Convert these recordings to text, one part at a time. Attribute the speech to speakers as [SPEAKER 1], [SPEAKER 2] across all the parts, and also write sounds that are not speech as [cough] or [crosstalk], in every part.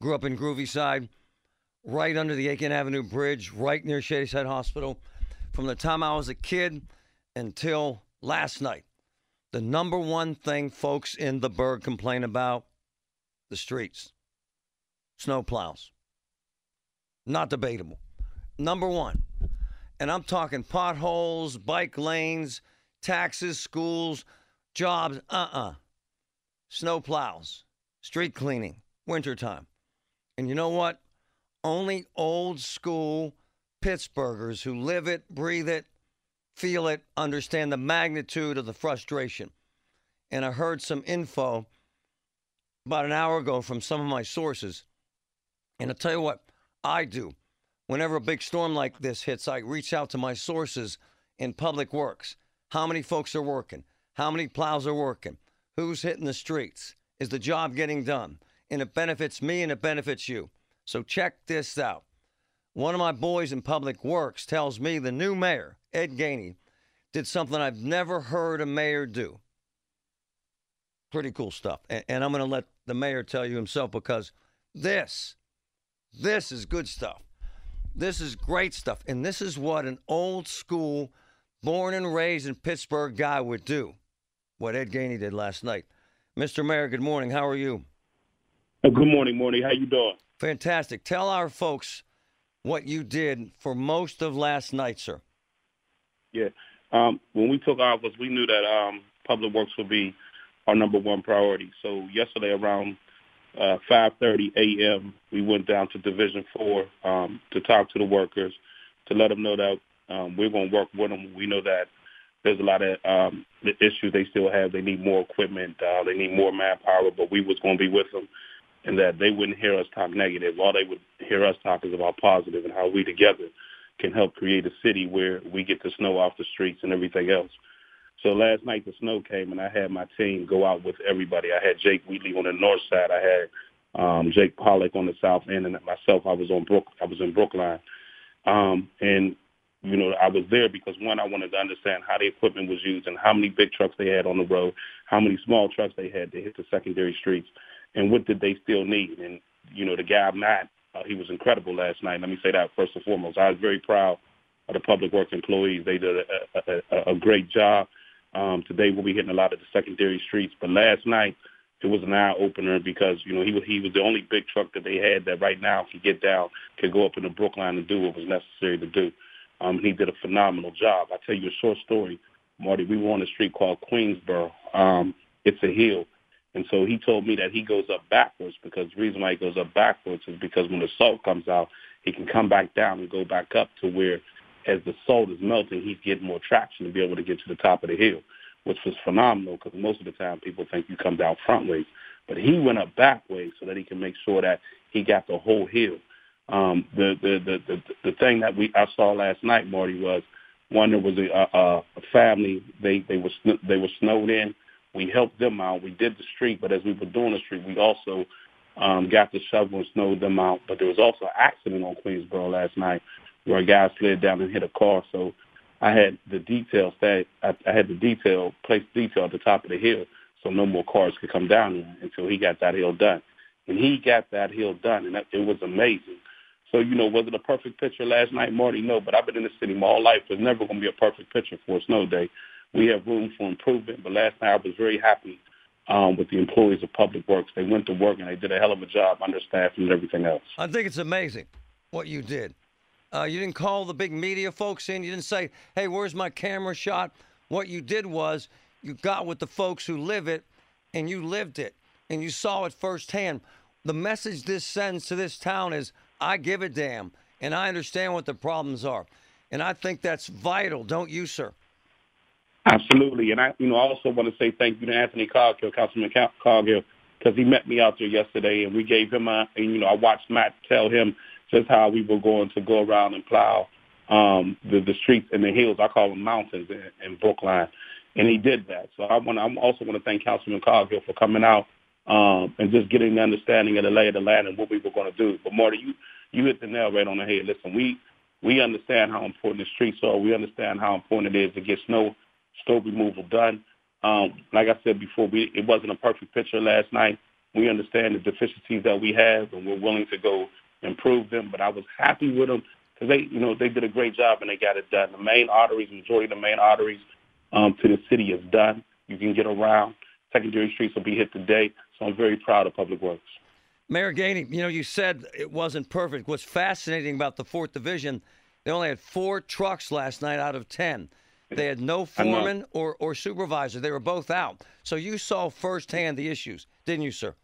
[SPEAKER 1] Grew up in Groovy Side, right under the Aiken Avenue Bridge, right near Shadyside Hospital. From the time I was a kid until last night, the number one thing folks in the Burgh complain about the streets, snow plows. Not debatable. Number one. And I'm talking potholes, bike lanes, taxes, schools, jobs. Uh uh-uh. uh. Snow plows, street cleaning, wintertime. And you know what? Only old school Pittsburghers who live it, breathe it, feel it, understand the magnitude of the frustration. And I heard some info about an hour ago from some of my sources. And I'll tell you what I do. Whenever a big storm like this hits, I reach out to my sources in public works. How many folks are working? How many plows are working? Who's hitting the streets? Is the job getting done? And it benefits me and it benefits you. So check this out. One of my boys in public works tells me the new mayor, Ed Gainey, did something I've never heard a mayor do. Pretty cool stuff. And, and I'm going to let the mayor tell you himself because this, this is good stuff. This is great stuff. And this is what an old school, born and raised in Pittsburgh guy would do. What Ed Gainey did last night. Mr. Mayor, good morning. How are you?
[SPEAKER 2] Uh, good morning, morning. How you doing?
[SPEAKER 1] Fantastic. Tell our folks what you did for most of last night, sir.
[SPEAKER 2] Yeah. Um, when we took office, we knew that um, public works would be our number one priority. So yesterday around uh, 5:30 a.m., we went down to Division Four um, to talk to the workers, to let them know that um, we're going to work with them. We know that there's a lot of um, the issues they still have. They need more equipment. Uh, they need more manpower. But we was going to be with them, and that they wouldn't hear us talk negative. All they would hear us talk is about positive and how we together can help create a city where we get the snow off the streets and everything else. So last night the snow came and I had my team go out with everybody. I had Jake Wheatley on the north side. I had um, Jake Pawlak on the south end, and myself I was on Brook. I was in Brookline, um, and you know I was there because one I wanted to understand how the equipment was used and how many big trucks they had on the road, how many small trucks they had to hit the secondary streets, and what did they still need. And you know the guy Matt, uh, he was incredible last night. Let me say that first and foremost. I was very proud of the public works employees. They did a, a, a great job. Um, today we'll be hitting a lot of the secondary streets, but last night it was an eye opener because you know he was he was the only big truck that they had that right now could get down, could go up into Brookline and do what was necessary to do. Um, he did a phenomenal job. I tell you a short story, Marty. We were on a street called Queensboro. Um, it's a hill, and so he told me that he goes up backwards because the reason why he goes up backwards is because when the salt comes out, he can come back down and go back up to where as the salt is melting, he's getting more traction to be able to get to the top of the hill, which was phenomenal because most of the time people think you come down front ways. But he went up back ways so that he can make sure that he got the whole hill. Um, the, the, the, the, the thing that we I saw last night, Marty, was one, there was a, a, a family, they, they, were, they were snowed in. We helped them out. We did the street, but as we were doing the street, we also um, got the shovel and snowed them out. But there was also an accident on Queensboro last night where a guy slid down and hit a car. So I had the details that I, I had the detail place detail at the top of the hill, so no more cars could come down until he got that hill done. And he got that hill done, and that, it was amazing. So you know, was it a perfect picture last night, Marty? No, but I've been in the city my whole life. There's never going to be a perfect picture for a snow day. We have room for improvement, but last night I was very happy um, with the employees of Public Works. They went to work and they did a hell of a job understaffing and everything else.
[SPEAKER 1] I think it's amazing what you did. Uh, you didn't call the big media folks in. You didn't say, hey, where's my camera shot? What you did was you got with the folks who live it and you lived it and you saw it firsthand. The message this sends to this town is I give a damn and I understand what the problems are. And I think that's vital, don't you, sir?
[SPEAKER 2] Absolutely. And I, you know, I also want to say thank you to Anthony Coghill, Councilman Coghill, because he met me out there yesterday and we gave him a, and, you know, I watched Matt tell him just how we were going to go around and plow um, the, the streets and the hills. I call them mountains in, in Brookline. And he did that. So I want. I also want to thank Councilman Coghill for coming out um, and just getting the understanding of the lay of the land and what we were going to do. But Marty, you you hit the nail right on the head. Listen, we we understand how important the streets are. We understand how important it is to get snow snow removal done. Um, like I said before, we, it wasn't a perfect picture last night. We understand the deficiencies that we have, and we're willing to go improve them. But I was happy with them because they, you know, they did a great job and they got it done. The main arteries, majority of the main arteries um, to the city is done. You can get around. Secondary streets will be hit today. So I'm very proud of Public Works.
[SPEAKER 1] Mayor Gainey, you know, you said it wasn't perfect. What's fascinating about the fourth division, they only had four trucks last night out of ten. They had no foreman or, or supervisor. They were both out. So you saw firsthand the issues, didn't you, sir?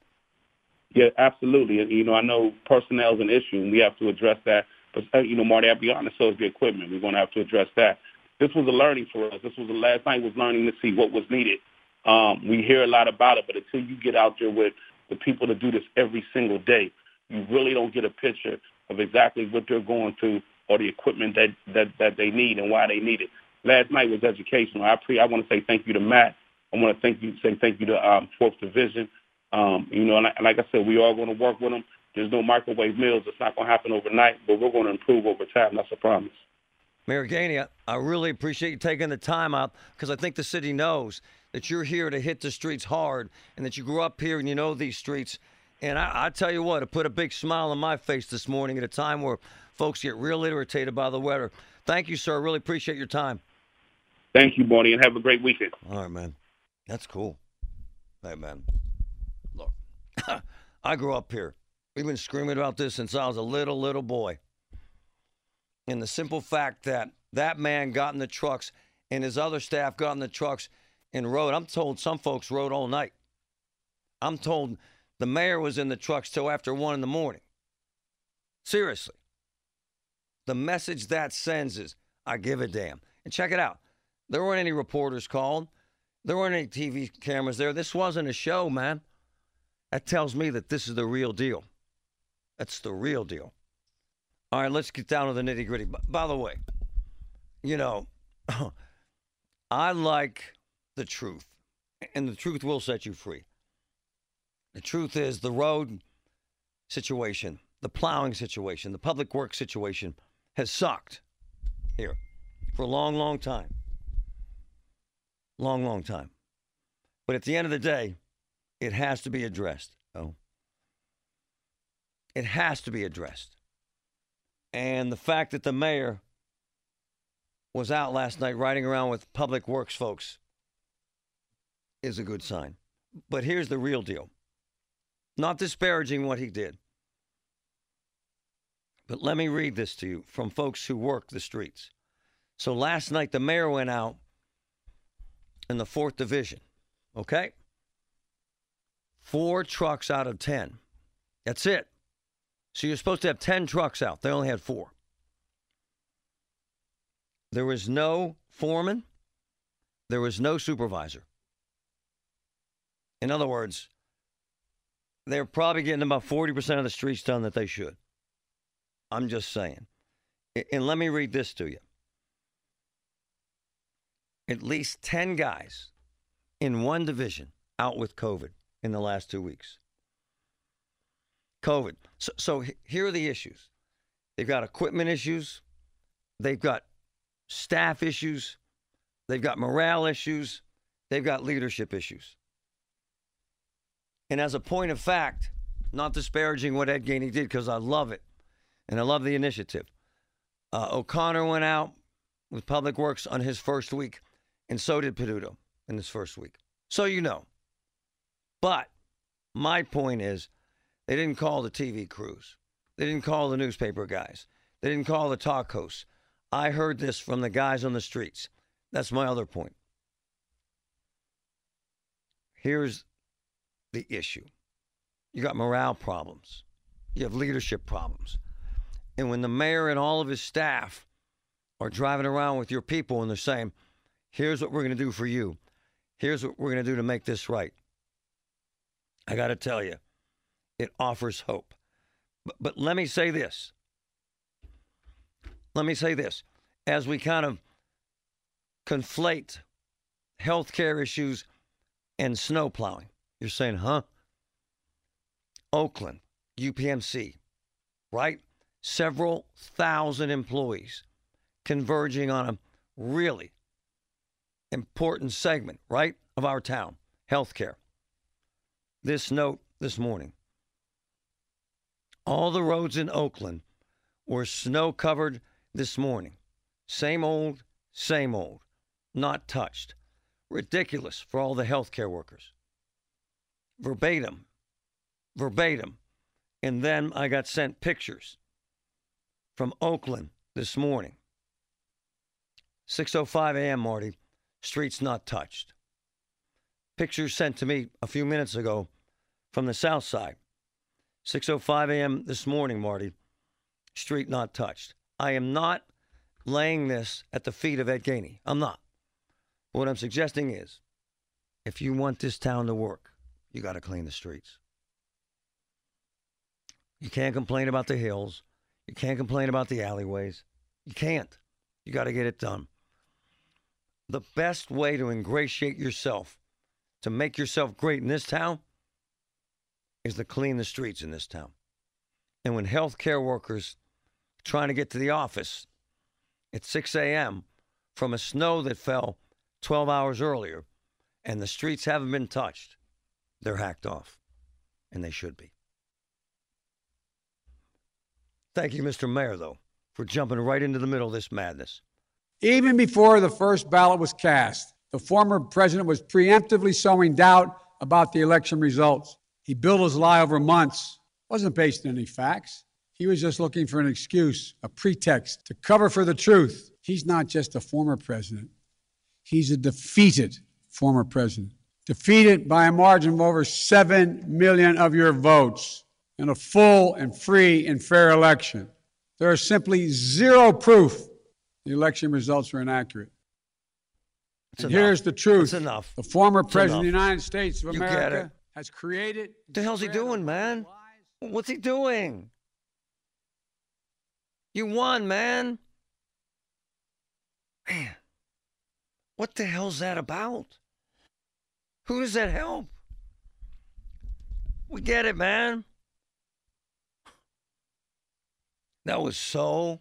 [SPEAKER 2] Yeah, absolutely. You know, I know personnel is an issue, and we have to address that. But uh, you know, Marty, I'll be honest. So is the equipment. We're going to have to address that. This was a learning for us. This was the last night was learning to see what was needed. Um, we hear a lot about it, but until you get out there with the people that do this every single day, you really don't get a picture of exactly what they're going through or the equipment that that that they need and why they need it last night was educational. I pre I want to say thank you to Matt. I want to thank you say thank you to um, Fourth Division. Um, you know, and, like I said, we are going to work with them. There's no microwave meals. It's not going to happen overnight, but we're going to improve over time. That's a promise.
[SPEAKER 1] Mayor Gainey, I really appreciate you taking the time out because I think the city knows that you're here to hit the streets hard and that you grew up here and you know these streets. And I, I tell you what, it put a big smile on my face this morning at a time where folks get real irritated by the weather. Thank you, sir. I really appreciate your time.
[SPEAKER 2] Thank you, Bonnie, and have a great weekend.
[SPEAKER 1] All right, man. That's cool. Hey, man. Look, [coughs] I grew up here. We've been screaming about this since I was a little, little boy. And the simple fact that that man got in the trucks and his other staff got in the trucks and rode. I'm told some folks rode all night. I'm told the mayor was in the trucks till after one in the morning. Seriously. The message that sends is I give a damn. And check it out. There weren't any reporters called. There weren't any TV cameras there. This wasn't a show, man. That tells me that this is the real deal. That's the real deal. All right, let's get down to the nitty gritty. By the way, you know, [clears throat] I like the truth, and the truth will set you free. The truth is the road situation, the plowing situation, the public works situation has sucked here for a long, long time. Long, long time. But at the end of the day, it has to be addressed. Oh. It has to be addressed. And the fact that the mayor was out last night riding around with public works folks is a good sign. But here's the real deal not disparaging what he did. But let me read this to you from folks who work the streets. So last night, the mayor went out in the fourth division. Okay? Four trucks out of 10. That's it. So you're supposed to have 10 trucks out. They only had four. There was no foreman, there was no supervisor. In other words, they're probably getting about 40% of the streets done that they should. I'm just saying. And let me read this to you at least 10 guys in one division out with COVID in the last two weeks. COVID. So, so here are the issues they've got equipment issues, they've got staff issues, they've got morale issues, they've got leadership issues. And as a point of fact, not disparaging what Ed Gainey did because I love it and I love the initiative. Uh, O'Connor went out with Public Works on his first week and so did Peduto in this first week. So you know. But my point is, they didn't call the TV crews. They didn't call the newspaper guys. They didn't call the talk hosts. I heard this from the guys on the streets. That's my other point. Here's the issue you got morale problems, you have leadership problems. And when the mayor and all of his staff are driving around with your people and they're saying, here's what we're going to do for you, here's what we're going to do to make this right, I got to tell you, it offers hope. But, but let me say this. Let me say this. As we kind of conflate healthcare issues and snow plowing, you're saying, huh? Oakland, UPMC, right? Several thousand employees converging on a really important segment, right, of our town healthcare. This note this morning all the roads in Oakland were snow covered this morning. Same old, same old, not touched. Ridiculous for all the healthcare workers. Verbatim, verbatim. And then I got sent pictures from Oakland this morning. 6:05 a.m. Marty, streets not touched. Pictures sent to me a few minutes ago from the south side. 6:05 a.m. this morning, Marty. Street not touched. I am not laying this at the feet of Ed Gainey. I'm not. What I'm suggesting is, if you want this town to work, you got to clean the streets. You can't complain about the hills. You can't complain about the alleyways. You can't. You got to get it done. The best way to ingratiate yourself, to make yourself great in this town, is to clean the streets in this town. And when healthcare workers trying to get to the office at 6 a.m. from a snow that fell 12 hours earlier and the streets haven't been touched, they're hacked off. And they should be. Thank you, Mr. Mayor, though, for jumping right into the middle of this madness.
[SPEAKER 3] Even before the first ballot was cast, the former president was preemptively sowing doubt about the election results. He built his lie over months, wasn't based on any facts. He was just looking for an excuse, a pretext to cover for the truth. He's not just a former president, he's a defeated former president. Defeated by a margin of over 7 million of your votes in a full and free and fair election. There is simply zero proof the election results are inaccurate. and here's the truth.
[SPEAKER 1] Enough.
[SPEAKER 3] The former president
[SPEAKER 1] enough.
[SPEAKER 3] of the United States of
[SPEAKER 1] You
[SPEAKER 3] America has created.
[SPEAKER 1] What the hell's he doing, man? What's he doing? You won, man. Man, what the hell's that about? Who does that help? We get it, man. That was so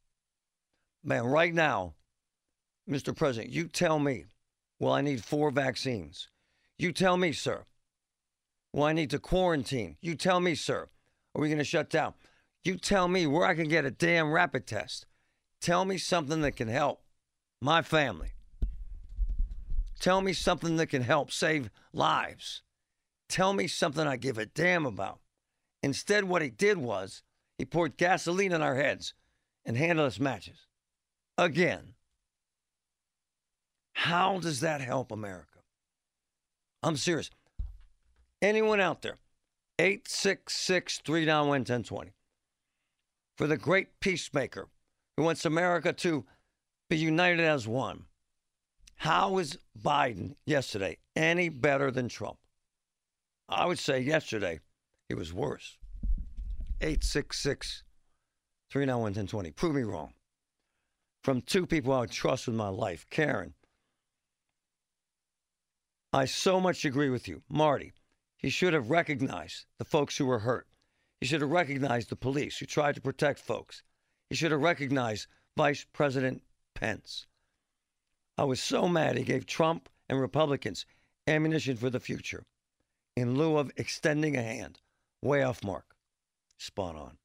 [SPEAKER 1] Man, right now, Mr. President, you tell me, well, I need four vaccines. You tell me, sir. Well, I need to quarantine. You tell me, sir. Are we going to shut down? You tell me where I can get a damn rapid test. Tell me something that can help my family. Tell me something that can help save lives. Tell me something I give a damn about. Instead, what he did was he poured gasoline on our heads and handed us matches. Again. How does that help America? I'm serious. Anyone out there? 866 391 1020. For the great peacemaker who wants America to be united as one. How is Biden yesterday any better than Trump? I would say yesterday he was worse. 866 391 1020. Prove me wrong. From two people I would trust with my life Karen. I so much agree with you. Marty, he should have recognized the folks who were hurt. He should have recognized the police who tried to protect folks. He should have recognized Vice President Pence. I was so mad he gave Trump and Republicans ammunition for the future in lieu of extending a hand. Way off mark. Spot on.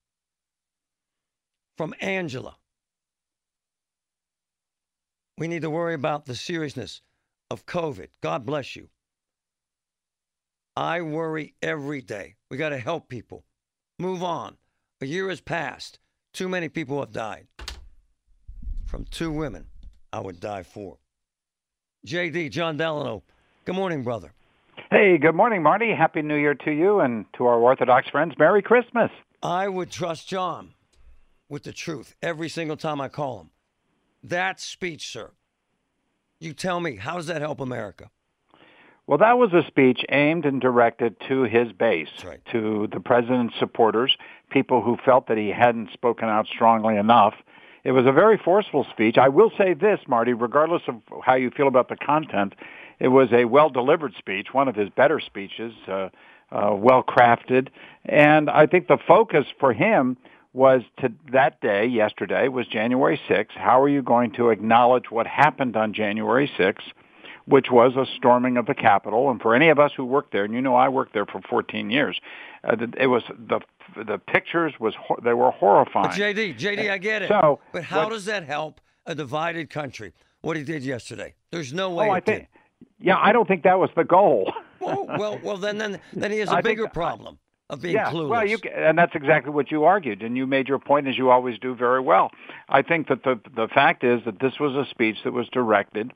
[SPEAKER 1] From Angela. We need to worry about the seriousness of COVID. God bless you. I worry every day. We got to help people. Move on. A year has passed. Too many people have died. From two women, I would die for. JD, Jon Delano. Good morning, brother.
[SPEAKER 4] Hey, good morning, Marty. Happy New Year to you and to our Orthodox friends. Merry Christmas.
[SPEAKER 1] I would trust John with the truth every single time I call him. That speech, sir. You tell me, how does that help America?
[SPEAKER 4] Well, that was a speech aimed and directed to his base,
[SPEAKER 1] right.
[SPEAKER 4] to the president's supporters, people who felt that he hadn't spoken out strongly enough. It was a very forceful speech. I will say this, Marty, regardless of how you feel about the content, it was a well-delivered speech, one of his better speeches, uh, uh, well crafted. And I think the focus for him was to that day, yesterday, was January 6th. How are you going to acknowledge what happened on January 6th, which was a storming of the Capitol? And for any of us who worked there, and you know I worked there for 14 years, uh, it was the the pictures was they were horrifying.
[SPEAKER 1] But JD, JD, I get it.
[SPEAKER 4] So,
[SPEAKER 1] but how
[SPEAKER 4] what,
[SPEAKER 1] does that help a divided country? What he did yesterday? There's no way.
[SPEAKER 4] Oh, I think.
[SPEAKER 1] did.
[SPEAKER 4] Yeah, I don't think that was the goal.
[SPEAKER 1] well, well, well, then, then, then he has [laughs] a
[SPEAKER 4] I
[SPEAKER 1] bigger
[SPEAKER 4] think-
[SPEAKER 1] problem of being
[SPEAKER 4] yeah,
[SPEAKER 1] clueless.
[SPEAKER 4] well, you and that's exactly what you argued, and you made your point as you always do very well. I think that the the fact is that this was a speech that was directed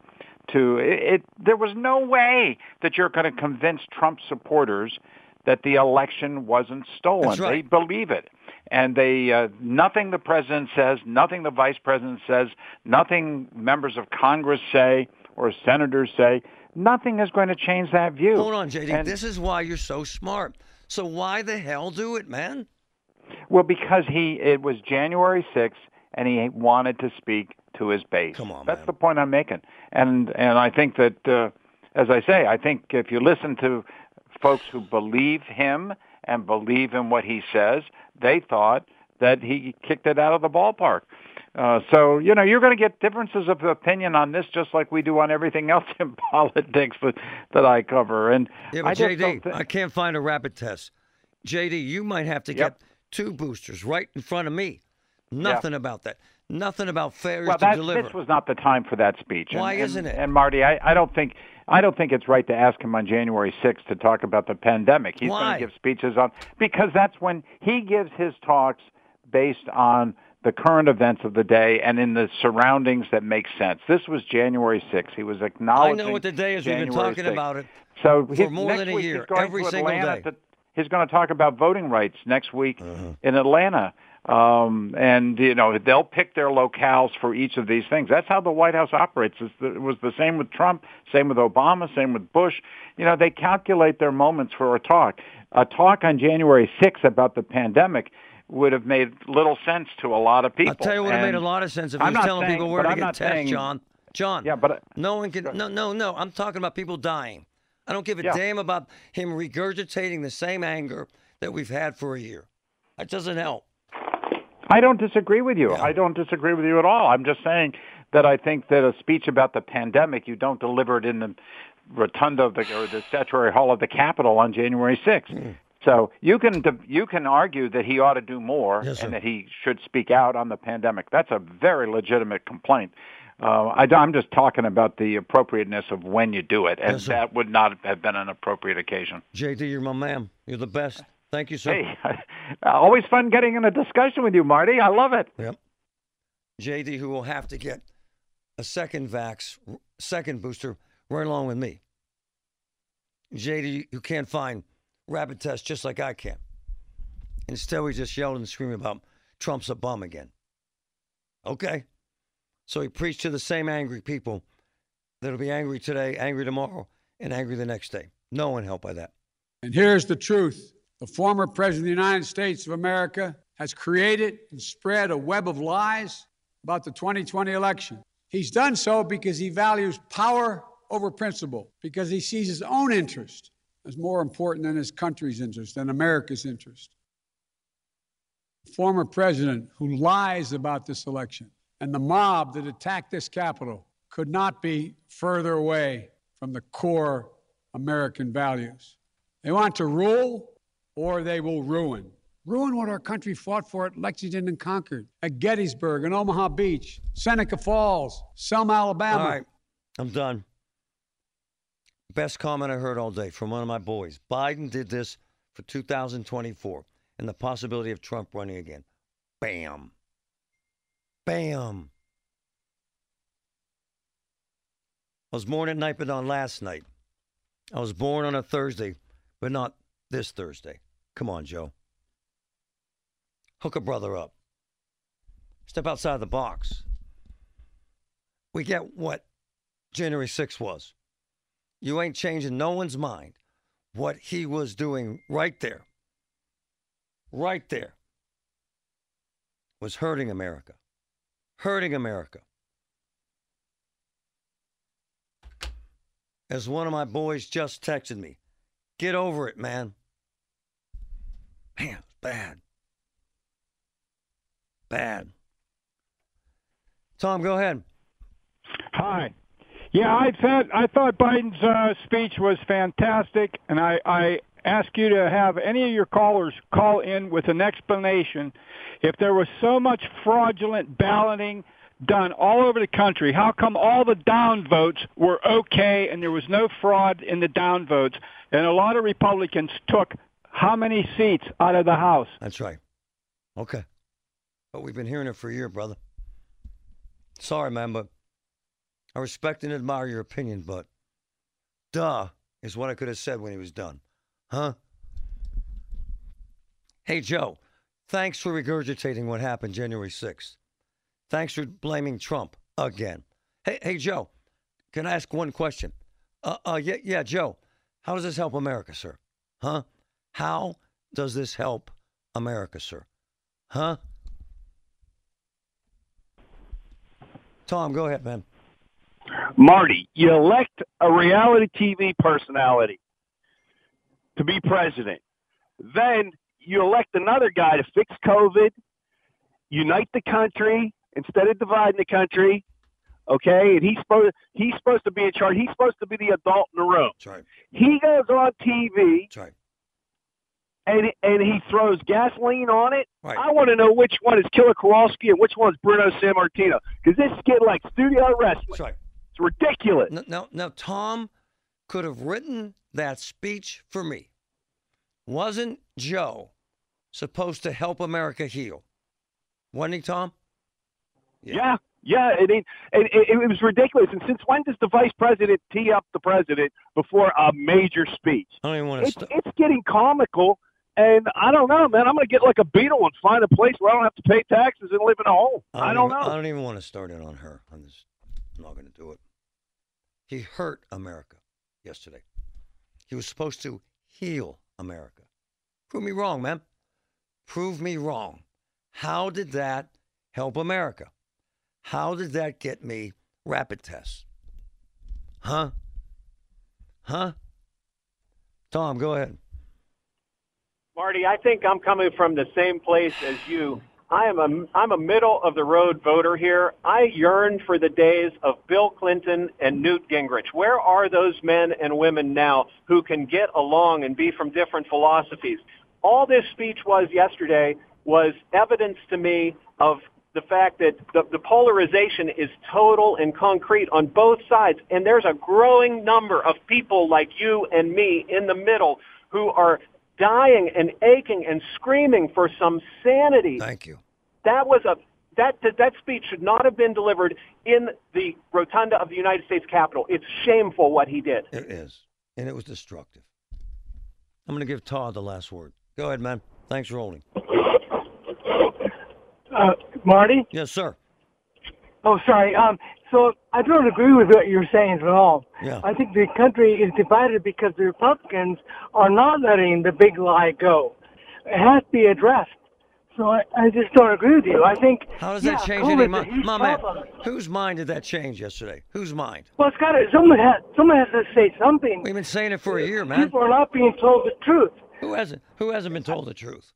[SPEAKER 4] to it. it there was no way that you're going to convince Trump supporters that the election wasn't stolen.
[SPEAKER 1] Right.
[SPEAKER 4] They believe it. And they uh, nothing the president says, nothing the vice president says, nothing members of Congress say or senators say, nothing is going to change that view.
[SPEAKER 1] Hold on, JD.
[SPEAKER 4] And-
[SPEAKER 1] this is why you're so smart. So why the hell do it, man?
[SPEAKER 4] Well, because he it was January 6th and he wanted to speak to his base.
[SPEAKER 1] Come on,
[SPEAKER 4] That's
[SPEAKER 1] man.
[SPEAKER 4] the point I'm making. And and I think that uh, as I say, I think if you listen to folks who believe him and believe in what he says, they thought that he kicked it out of the ballpark. Uh, so you know you're going to get differences of opinion on this, just like we do on everything else [laughs] in politics that that I cover. And
[SPEAKER 1] Yeah,
[SPEAKER 4] I
[SPEAKER 1] JD,
[SPEAKER 4] thi-
[SPEAKER 1] I can't find a rapid test. JD, you might have to
[SPEAKER 4] Yep.
[SPEAKER 1] get two boosters right in front of me. Nothing about that. Nothing about failures
[SPEAKER 4] well,
[SPEAKER 1] to deliver.
[SPEAKER 4] this was not the time for that speech. And-
[SPEAKER 1] Why
[SPEAKER 4] and-
[SPEAKER 1] isn't it?
[SPEAKER 4] And Marty, I, I don't think I don't think it's right to ask him on January 6th to talk about the pandemic. He's
[SPEAKER 1] Why?
[SPEAKER 4] going to give speeches on because that's when he gives his talks based on the current events of the day and in the surroundings that make sense. This was January 6th. He was acknowledging.
[SPEAKER 1] I know what the day is. We've been talking
[SPEAKER 4] 6th.
[SPEAKER 1] about it.
[SPEAKER 4] So
[SPEAKER 1] for more
[SPEAKER 4] next
[SPEAKER 1] than a
[SPEAKER 4] week
[SPEAKER 1] year,
[SPEAKER 4] he's going
[SPEAKER 1] every
[SPEAKER 4] to
[SPEAKER 1] single day.
[SPEAKER 4] to- he's going to talk about voting rights next week
[SPEAKER 1] Uh-huh.
[SPEAKER 4] in Atlanta. Um, and you know they'll pick their locales for each of these things. That's how the White House operates. It's the, it was the same with Trump, same with Obama, same with Bush. You know they calculate their moments for a talk. A talk on January 6th about the pandemic would have made little sense to a lot of people.
[SPEAKER 1] I'll tell you what
[SPEAKER 4] And
[SPEAKER 1] made a lot of sense if he
[SPEAKER 4] I'm
[SPEAKER 1] was telling
[SPEAKER 4] saying-
[SPEAKER 1] people where to
[SPEAKER 4] I'm
[SPEAKER 1] get tests,
[SPEAKER 4] saying-
[SPEAKER 1] Jon. Jon.
[SPEAKER 4] Yeah, but
[SPEAKER 1] no one can. No, no, no. I'm talking about people dying. I don't give a
[SPEAKER 4] Yeah.
[SPEAKER 1] damn about him regurgitating the same anger that we've had for a year. That doesn't help.
[SPEAKER 4] I don't disagree with you. I don't disagree with you at all. I'm just saying that I think that a speech about the pandemic, you don't deliver it in the rotunda of the, or the statuary hall of the Capitol on January 6th.
[SPEAKER 1] Mm.
[SPEAKER 4] So you can you can argue that he ought to do more
[SPEAKER 1] Yes,
[SPEAKER 4] and that he should speak out on the pandemic. That's a very legitimate complaint. Uh, I, I'm just talking about the appropriateness of when you do it, and
[SPEAKER 1] Yes,
[SPEAKER 4] that would not have been an appropriate occasion.
[SPEAKER 1] JD, you're my man. You're the best. Thank you, sir.
[SPEAKER 4] Hey, [laughs] always fun getting in a discussion with you, Marty. I love it.
[SPEAKER 1] Yep. JD, who will have to get a second vax, second booster, right along with me. JD, who can't find rapid tests just like I can. Instead, we just yelled and screamed about Trump's a bum again. Okay. So he preached to the same angry people that'll be angry today, angry tomorrow, and angry the next day. No one helped by that.
[SPEAKER 3] And here's the truth the former President of the United States of America has created and spread a web of lies about the 2020 election. He's done so because he values power over principle, because he sees his own interest as more important than his country's interest, than America's interest. Former president who lies about this election and the mob that attacked this Capitol could not be further away from the core American values. They want to rule or they will ruin. Ruin what our country fought for at Lexington and Concord, at Gettysburg and Omaha Beach, Seneca Falls, Selma, Alabama.
[SPEAKER 1] All right, I'm done. Best comment I heard all day from one of my boys. Biden did this for 2024 and the possibility of Trump running again. Bam. Bam. I was born at night, but on last night. I was born on a Thursday, but not this Thursday. Come on, Joe. Hook a brother up. Step outside the box. We get what January 6th was. You ain't changing no one's mind what he was doing right there. Right there was hurting America. Hurting America. As one of my boys just texted me, get over it, man. Man, it's bad. Bad. Tom, go ahead.
[SPEAKER 5] Hi. Yeah, I thought I thought Biden's uh, speech was fantastic, and I, I ask you to have any of your callers call in with an explanation. If there was so much fraudulent balloting done all over the country, how come all the down votes were okay and there was no fraud in the down votes? And a lot of Republicans took how many seats out of the House?
[SPEAKER 1] That's right. Okay. But we've been hearing it for a year, brother. Sorry, man, but I respect and admire your opinion, but duh is what I could have said when he was done. Huh? Hey, Joe, thanks for regurgitating what happened January 6th. Thanks for blaming Trump again. Hey, hey, Joe, can I ask one question? Uh, uh, yeah, yeah, Joe, how does this help America, sir? Huh? How does this help America, sir? Huh? Tom, go ahead, man.
[SPEAKER 6] Marty, you elect a reality TV personality to be president. Then you elect another guy to fix COVID, unite the country instead of dividing the country. Okay, and he's supposed he's supposed to be in charge. He's supposed to be the adult in the room.
[SPEAKER 1] That's right.
[SPEAKER 6] He goes on TV.
[SPEAKER 1] That's right.
[SPEAKER 6] And, and he throws gasoline on it.
[SPEAKER 1] Right.
[SPEAKER 6] I want to know which one is Killer Kowalski and which one is Bruno Sammartino because this skid like studio wrestling.
[SPEAKER 1] That's right.
[SPEAKER 6] It's ridiculous.
[SPEAKER 1] Now, now, now, Tom could have written that speech for me. Wasn't Joe supposed to help America heal? Wasn't he, Tom?
[SPEAKER 6] Yeah, yeah. It, it, it, it was ridiculous. And since when does the vice president tee up the president before a major speech?
[SPEAKER 1] I don't even want to.
[SPEAKER 6] It's,
[SPEAKER 1] St-
[SPEAKER 6] it's getting comical. And I don't know, man. I'm going to get like a beetle and find a place where I don't have to pay taxes and live in a home. I don't,
[SPEAKER 1] even,
[SPEAKER 6] know.
[SPEAKER 1] I don't even want to start it on her. I'm just I'm not going to do it. He hurt America yesterday. He was supposed to heal America. Prove me wrong, man. Prove me wrong. How did that help America? How did that get me rapid tests? Huh? Huh? Tom, go ahead.
[SPEAKER 7] Marty, I think I'm coming from the same place as you. I am a I'm a middle of the road voter here. I yearn for the days of Bill Clinton and Newt Gingrich. Where are those men and women now who can get along and be from different philosophies? All this speech was yesterday was evidence to me of the fact that the, the polarization is total and concrete on both sides, and there's a growing number of people like you and me in the middle who are dying and aching and screaming for some sanity.
[SPEAKER 1] Thank you.
[SPEAKER 7] That was a that, that that speech should not have been delivered in the rotunda of the United States Capitol. It's shameful what he did.
[SPEAKER 1] It is, and it was destructive. I'm going to give Todd the last word. Go ahead, man. Thanks for holding.
[SPEAKER 8] Uh, Marty?
[SPEAKER 1] Yes, sir.
[SPEAKER 8] Oh, sorry. Um, so I don't agree with what you're saying at all.
[SPEAKER 1] Yeah.
[SPEAKER 8] I think the country is divided because the Republicans are not letting the big lie go. It has to be addressed. So I, I just don't agree with you. I think.
[SPEAKER 1] How does
[SPEAKER 8] yeah,
[SPEAKER 1] that change any mind? man, whose mind did that change yesterday? Whose mind?
[SPEAKER 8] Well, it's got to. Someone has. Someone has to say something.
[SPEAKER 1] We've been saying it for a year, man.
[SPEAKER 8] People are not being told the truth.
[SPEAKER 1] Who hasn't? Who hasn't been told the truth?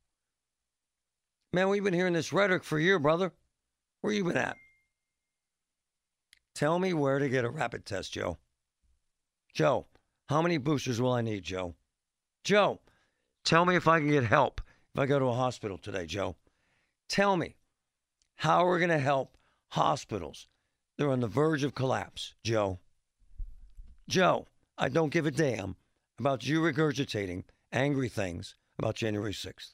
[SPEAKER 1] Man, we've been hearing this rhetoric for a year, brother. Where you been at? Tell me where to get a rapid test, Joe. Joe, how many boosters will I need, Joe? Joe, tell me if I can get help if I go to a hospital today, Joe. Tell me how we're going to help hospitals. They're on the verge of collapse, Joe. Joe, I don't give a damn about you regurgitating angry things about January 6th.